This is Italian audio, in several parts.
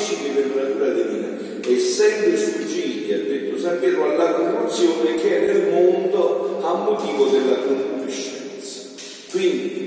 principi per natura divina, essendo sfuggiti, ha detto San Pietro, alla corruzione che è nel mondo a motivo della concupiscenza. Quindi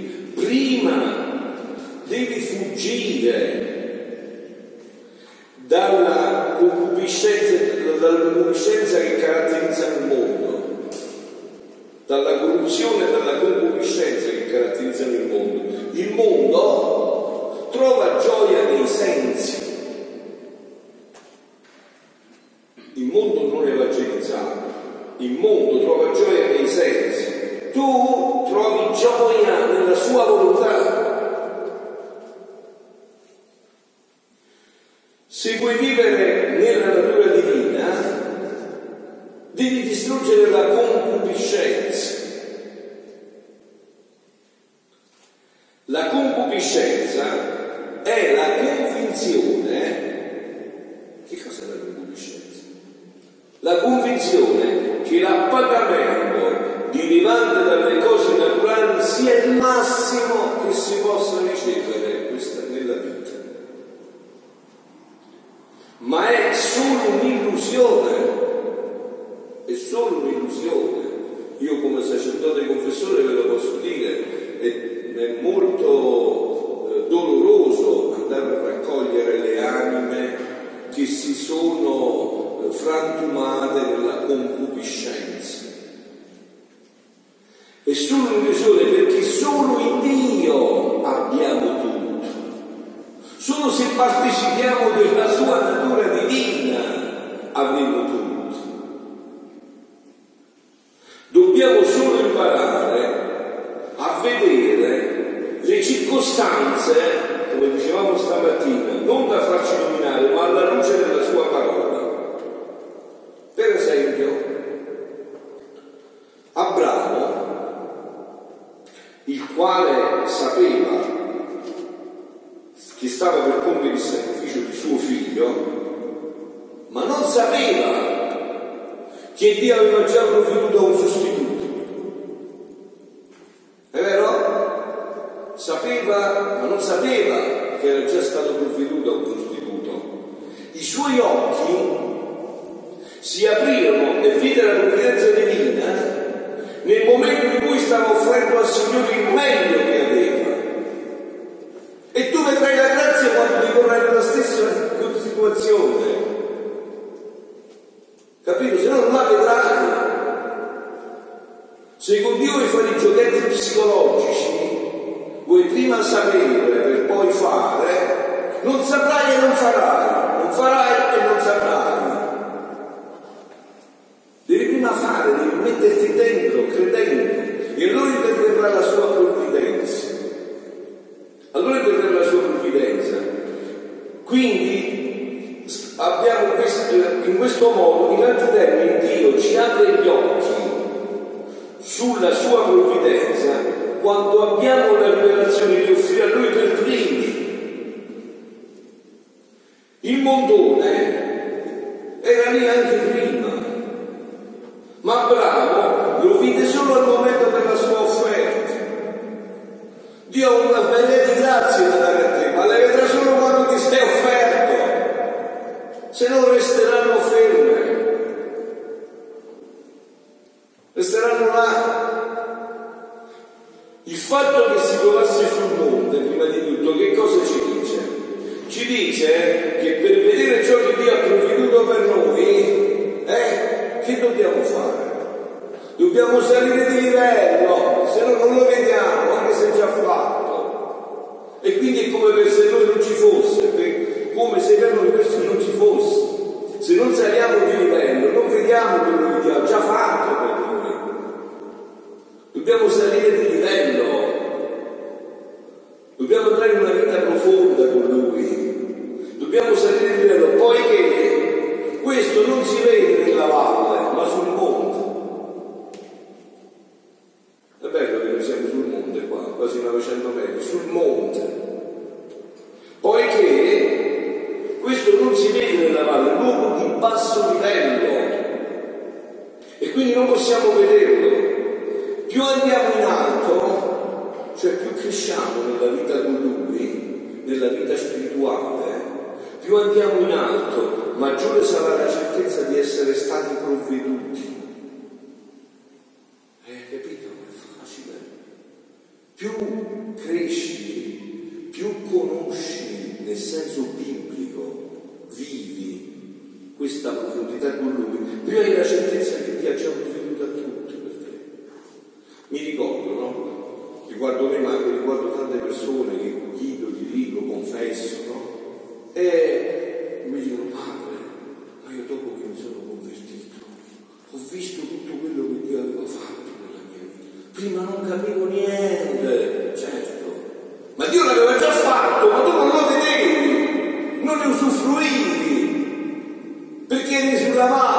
pagamento derivante dalle cose naturali sia il massimo che si possa ricevere questa, nella vita. Ma è solo un'illusione, è solo un'illusione. Io come sacerdote e confessore ve lo posso dire, conclusione perché solo in Dio abbiamo tutto, solo se partecipiamo della sua natura divina avremo tutto. Dobbiamo solo imparare a vedere le circostanze Se con Dio i fare i giochetti psicologici, vuoi prima sapere per poi fare, non saprai e non farai, non farai e non saprai. Fatto che si trovasse sul monte, prima di tutto, che cosa ci dice? Ci dice che per vedere ciò che Dio ha provveduto per noi, eh, che dobbiamo fare? Dobbiamo salire di livello, se no non lo vediamo, anche se è già fatto. E quindi è come se noi non ci fosse, come se per noi questo non ci fosse. Se non saliamo di livello, non vediamo quello che Dio ha già fatto per noi. Dobbiamo salire di livello, dobbiamo entrare in una vita profonda con Lui, dobbiamo salire di livello, poiché questo non si vede nella valle, ma sul monte. È bello che noi siamo sul monte qua, quasi 900 metri, sul monte. Poiché questo non si vede nella valle, è un luogo di basso livello e quindi non possiamo vederlo più andiamo in alto, cioè più cresciamo nella vita con Lui, nella vita spirituale, più andiamo in alto, maggiore sarà la certezza di essere stati provveduti. Eh, capito? È facile. Più cresci, più conosci nel senso biblico, vivi questa profondità con Lui, più hai la certezza che ti ha già. Mi ricordo, no? Riguardo me, ma anche riguardo tante persone che guido, dirigo, confesso, no? E mi dicono, padre, ma io dopo che mi sono convertito, ho visto tutto quello che Dio aveva fatto nella mia vita. Prima non capivo niente, certo. Ma Dio l'aveva già fatto, ma tu non lo vedevi, non ne usufruivi. Perché eri sulla valle,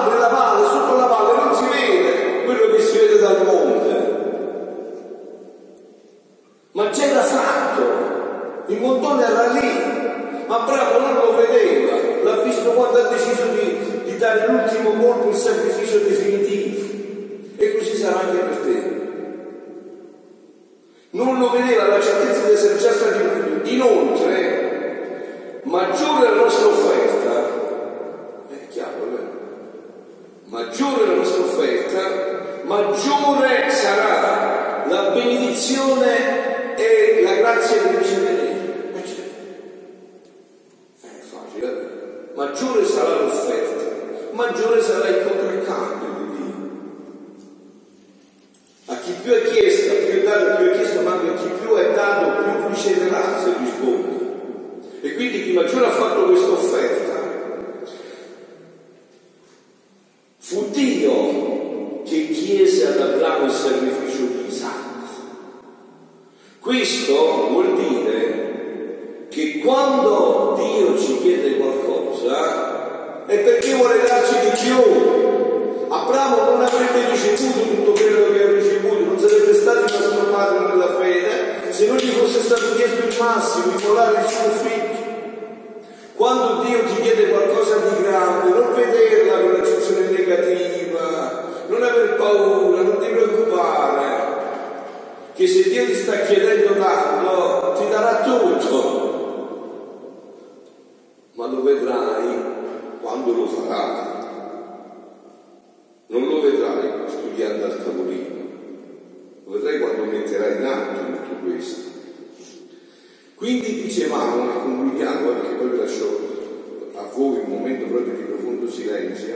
Quindi dicevamo, e concludiamo, perché poi vi lascio a voi un momento proprio di profondo silenzio,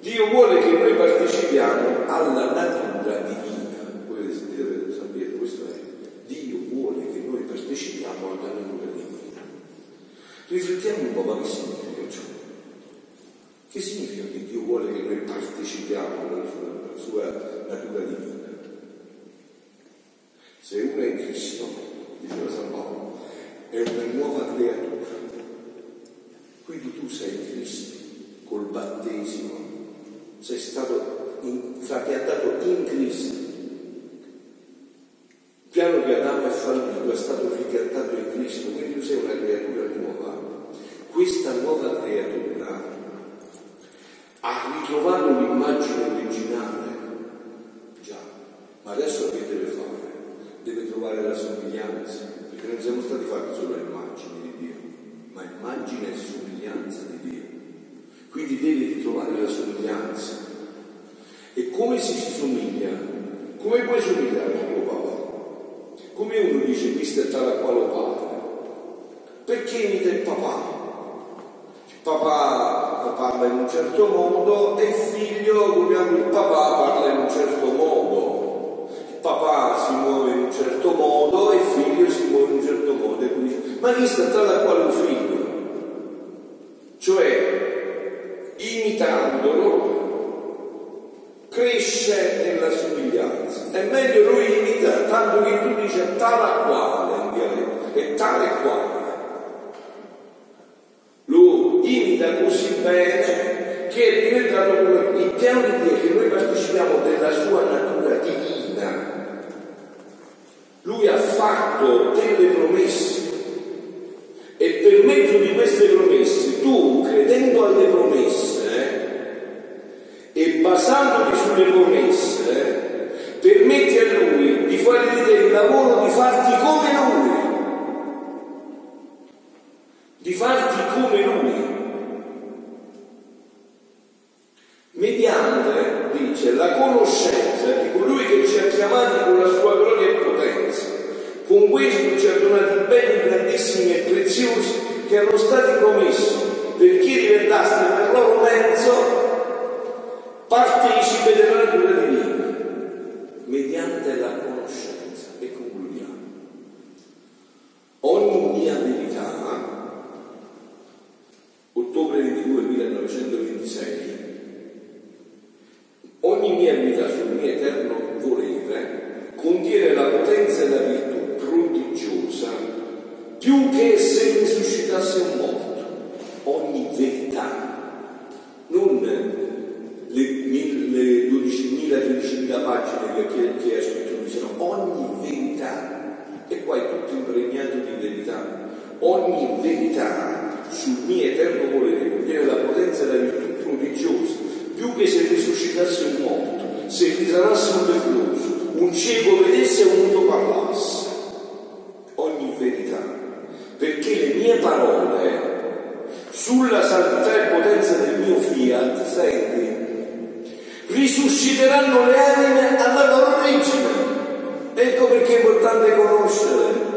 Dio vuole che noi partecipiamo alla natura divina partecipiamo alla natura divina. Riflettiamo un po' ma che significa ciò. Che significa che Dio vuole che noi partecipiamo alla sua, alla sua natura divina? Se uno è in Cristo, diceva San Paolo, è una nuova creatura. Quindi tu sei Cristo, col battesimo, sei stato trapiantato in Cristo tu è stato ricattato in Cristo, quindi tu sei una creatura nuova. Questa nuova creatura ha ritrovato l'immagine originale, già, ma adesso che deve fare? Deve trovare la somiglianza, perché non siamo stati fatti solo immagini di Dio, ma immagine e somiglianza di Dio. Quindi deve ritrovare la somiglianza. E come si somiglia? Come puoi somigliare a tuo papà? Come uno dice, questo è tale quale padre? Perché imita il papà? Il papà parla in un certo modo e il figlio, come il papà, parla in un certo modo. Il papà si muove in un certo modo e il figlio si muove in un certo modo. E quindi, ma questo è tale quale un figlio. Cioè, imitandolo cresce nella somiglianza. È meglio lui imita, tanto che tu dici tale quale in dialetto, è tale quale. Lui imita così bene che è diventato il piano di Dio che noi partecipiamo della sua natura divina. Fatto delle promesse e per mezzo di queste promesse tu, credendo alle promesse, e basandoti sulle promesse, permetti a lui di fare di te il lavoro di farti come lui, di farti come lui, mediante, dice, la conoscenza di colui che ci ha chiamati con la sua gloria e potenza. Con questo ci ha donati beni grandissimi e preziosi che erano stati promessi perché diventaste per loro mezzo partecipe della natura divina mediante la conoscenza. E concludiamo. Ogni mia verità, ottobre 22 1926, ogni mia verità sul mio eterno volere contiene la potenza e la virtù prodigiosa più che se risuscitasse un morto. Ogni verità, non le 12.000-13.000 pagine che, che ha scritto lui, sono ogni verità, e qua è tutto impregnato di verità, ogni verità sul mio eterno volere contiene la potenza e la virtù prodigiosa, più che se risuscitasse un morto, se risanasse un leproso, un cieco vedesse e un muto parlasse. Ogni verità, perché le mie parole sulla santità e potenza del mio fiat, senti, risusciteranno le anime alla loro origine. Ecco perché è importante conoscere.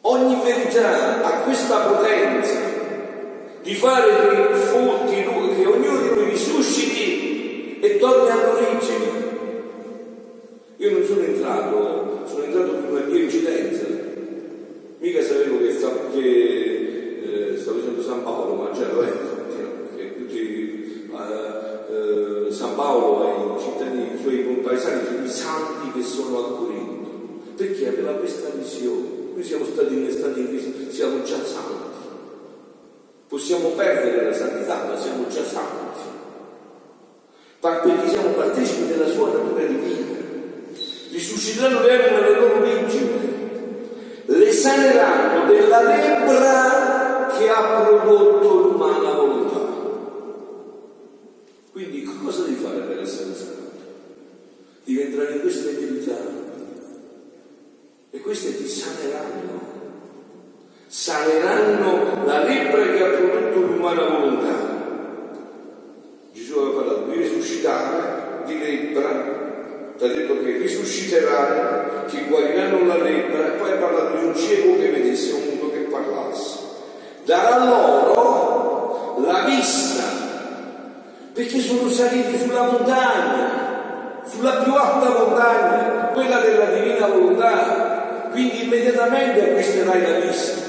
Ogni verità ha questa potenza di fare che, fonti, che ognuno di noi risusciti e torni all'origine. Quindi cosa devi fare per essere sanato? Devi entrare in queste verità e queste ti saneranno. Saneranno la lebbra che ha prodotto l'umana volontà. Gesù aveva parlato di risuscitare di lebbra, ti ha detto che risusciteranno, che guariranno la lebbra, e poi ha parlato di un cieco che vedesse un muto che parlasse. Darà loro la vista perché sono saliti sulla montagna, sulla più alta montagna, quella della divina volontà. Quindi immediatamente acquisterai la vista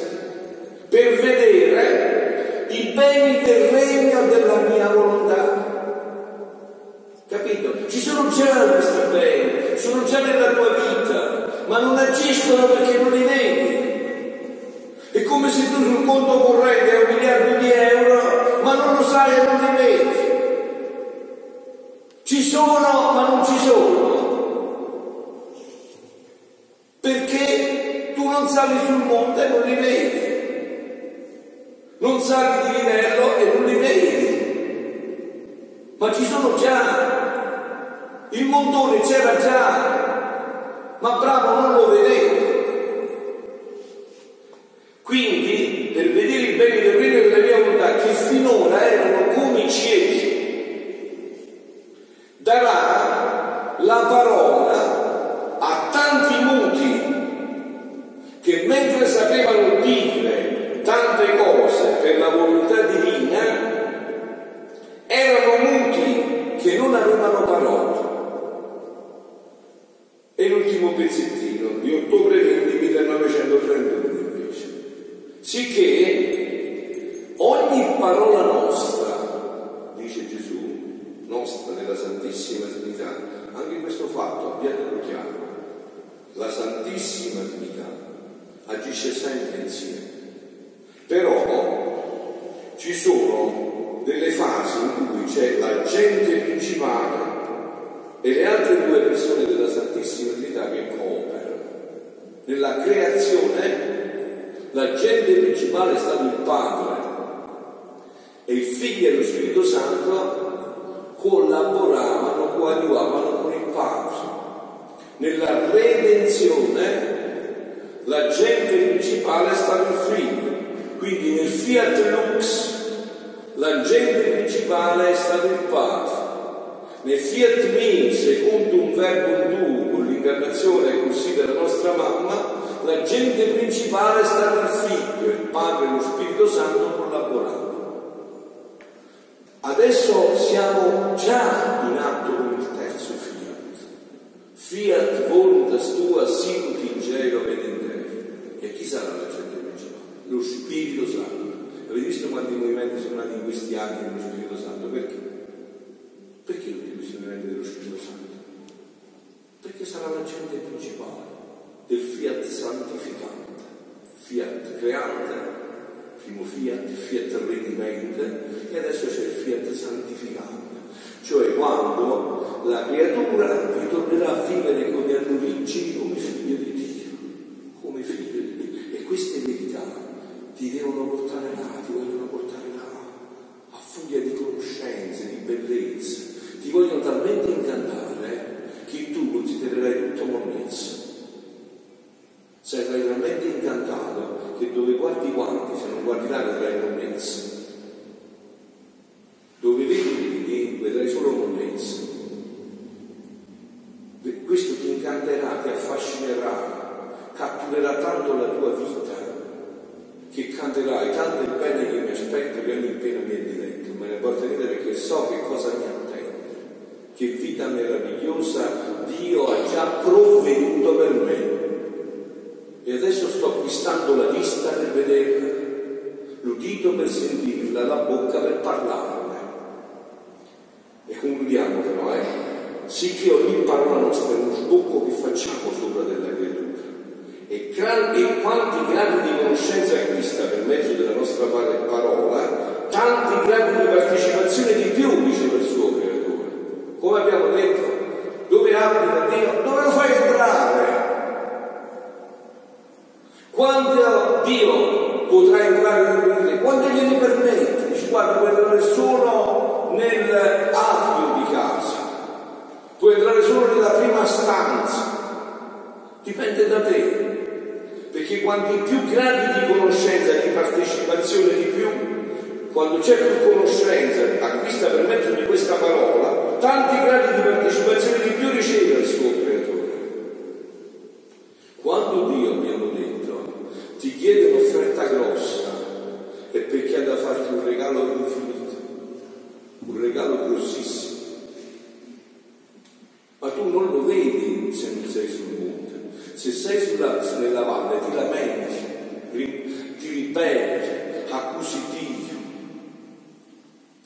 per vedere i beni del regno della mia volontà. Capito? Ci sono già questi beni, sono già nella tua vita, ma non agiscono perché non li vedi. È come se tu sul conto corrente hai un miliardo di euro, ma non lo sai e non li vedi. Ci sono ma non ci sono. non sali sul monte e non li vedi. Non sali di livello e non li vedi. Ma ci sono già. Il montone c'era già, ma bravo non lo vedevi. Quindi, per vedere i beni del regno della mia volontà, che finora erano come ciechi, darà la parola a tanti muti che mentre sapevano dire tante cose per la volontà divina, erano muti che non avevano parola. E l'ultimo pezzettino di ottobre 20 1931 sicché ogni parola nostra, dice Gesù, nostra nella Santissima Trinità, anche questo fatto abbiatelo chiaro, la Santissima Trinità agisce sempre insieme, però ci sono delle fasi in cui c'è l'agente principale e le altre due persone della Santissima Trinità che cooperano. Nella creazione principale è stato il Padre e il Figlio e lo Spirito Santo collaboravano, coadiuvavano con il Padre. Nella redenzione l'agente principale è stato il Figlio, quindi nel Fiat Lux l'agente principale è stato il Padre. Nel Fiat Mi, secondo un verbo tu, con l'incarnazione così della nostra mamma, l'agente principale è stato il figlio, il padre e lo Spirito Santo collaborando. Adesso siamo già in atto con il terzo fiat. Fiat voluntas tua sicut in cielo ed in terra. E chi sarà l'agente principale? Lo Spirito Santo. Avete visto quanti movimenti sono nati in questi anni dello Spirito Santo? Perché? Perché tutti questi movimenti dello Spirito Santo? Perché sarà l'agente principale del fiat santificante, fiat creante, primo fiat, fiat redimende e adesso c'è il fiat santificante, cioè quando la creatura ritornerà a vivere con le origini come figlio di Dio, come figlio di Dio. E queste verità ti devono portare là, ti vogliono portare là, a furia di conoscenze, di bellezze, ti vogliono talmente incantare che tu considererai tutto connesso Sarai talmente incantato che dove guardi quanti, se non guardi là vedrai monnezza.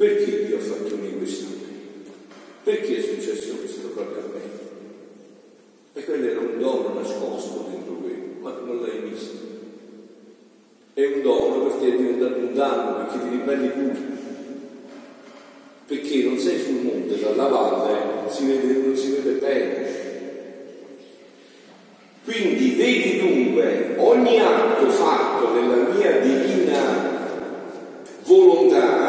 Perché Dio ha fatto me questo a me? Perché è successo questo proprio a me? E quello era un dono nascosto dentro quello, ma tu non l'hai visto. È un dono perché è diventato un danno, perché ti ribelli pure. Perché non sei sul monte, dalla valle, eh, si vede, non si vede bene. Quindi vedi dunque ogni atto fatto nella mia divina volontà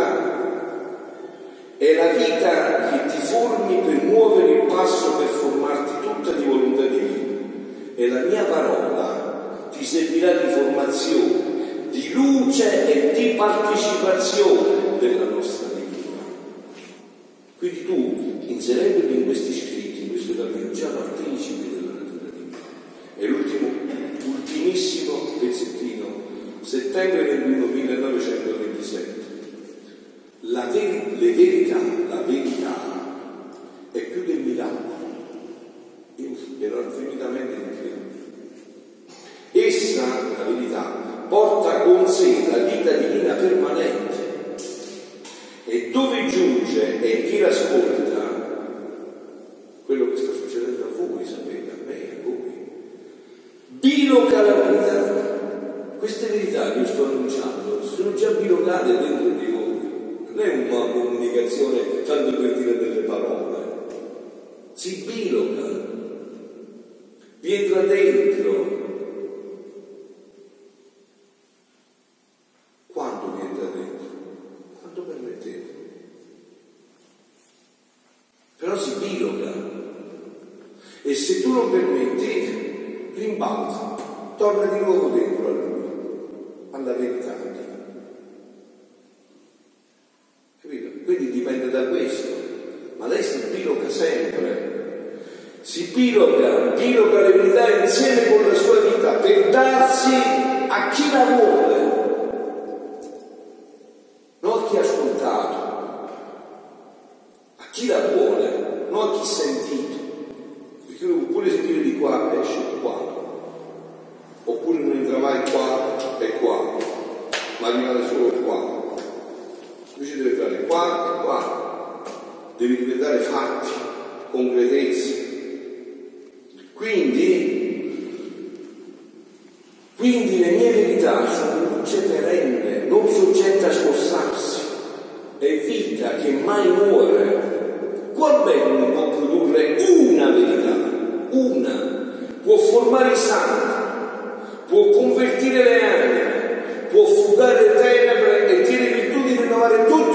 settembre del 1927. La ver- le verità, la verità è più del miracolo. Io spero infinitamente di più. Essa, la verità, porta con sé la vita divina permanente balza, torna di nuovo dentro a lui, alla ventata. Capito? Quindi dipende da questo. Ma lei si piroca sempre, si piroca, piloca, le l'eredità insieme con la sua vita per darsi a chi la vuole. può formare i santi, può convertire le anime, può fugare tenebre e tiene virtù di rinnovare tutto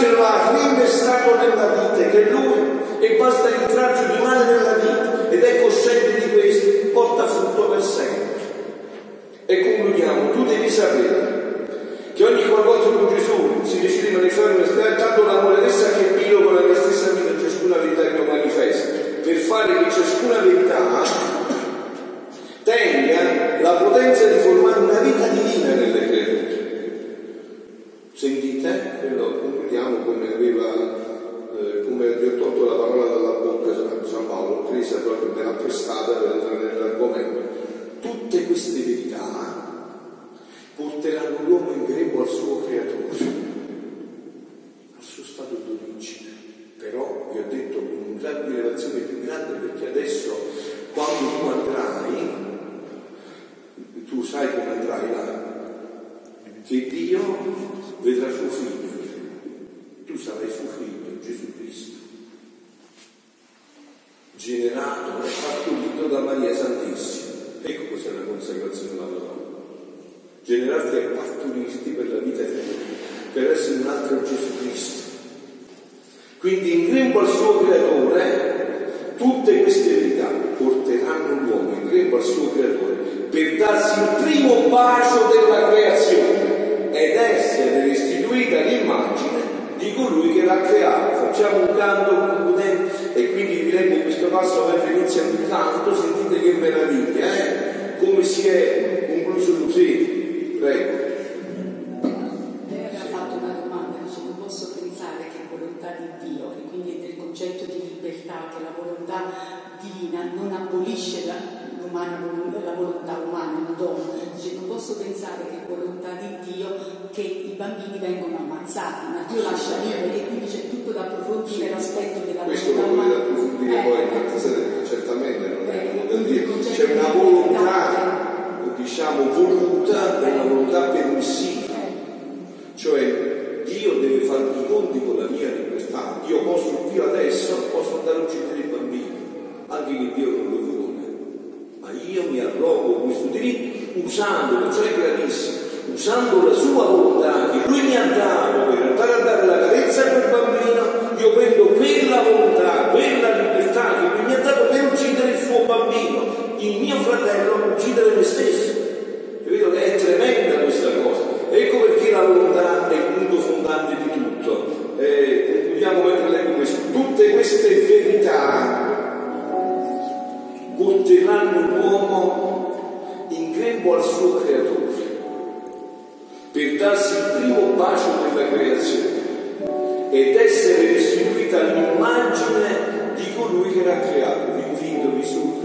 preso il traccio e lo ha rinvestato nella vita, che è Lui, e basta che il traccio rimane nella vita ed è cosciente di questo, porta frutto per sempre. E concludiamo, tu devi sapere che ogni qualvolta con Gesù si decide di manifestare tanto l'amore adesso che Dio con la mia stessa vita ciascuna verità che lo manifesta, per fare che ciascuna verità tenga la potenza di formare una vita divina nelle creature. Sentite? Quello concludiamo come aveva eh, come vi ho tolto la parola dalla bocca San Paolo, presa proprio me l'ha prestata per entrare nell'argomento. Tutte queste verità porteranno l'uomo in grembo al suo creatore, al suo stato d'origine. Però vi ho detto con un grado di elevazione più grande perché adesso quando tu andrai, tu sai come andrai là, che Dio vedrà suo figlio, tu sarai suo figlio, Gesù Cristo, generato e partorito da Maria Santissima. Ecco cos'è la consacrazione della Madonna generarti e partorirti per la vita eterna, per essere un altro Gesù Cristo. Quindi in grembo al suo creatore, tutte queste verità porteranno l'uomo in grembo al suo creatore darsi il primo bacio della creazione ed essere restituita l'immagine di colui che l'ha creato. Facciamo un canto concludente e quindi vi questo passo mentre inizia il canto, sentite che meraviglia, eh? come si è concluso così. Prego. Di Dio, che quindi del concetto di libertà, che la volontà divina non abolisce la, la volontà umana, il dono. Dice non posso pensare che volontà di Dio che i bambini vengono ammazzati, ma Dio lascia liberi e quindi c'è tutto da approfondire l'aspetto della Questo volontà lo volete umana. approfondire Eh, poi, eh, perché certamente non è eh, dire. il concetto C'è di una volontà, diciamo, voluta una volontà permissiva. Queste verità porteranno l'uomo in grembo al suo creatore per darsi il primo bacio della creazione ed essere restituita l'immagine di colui che l'ha creato. Vi invito,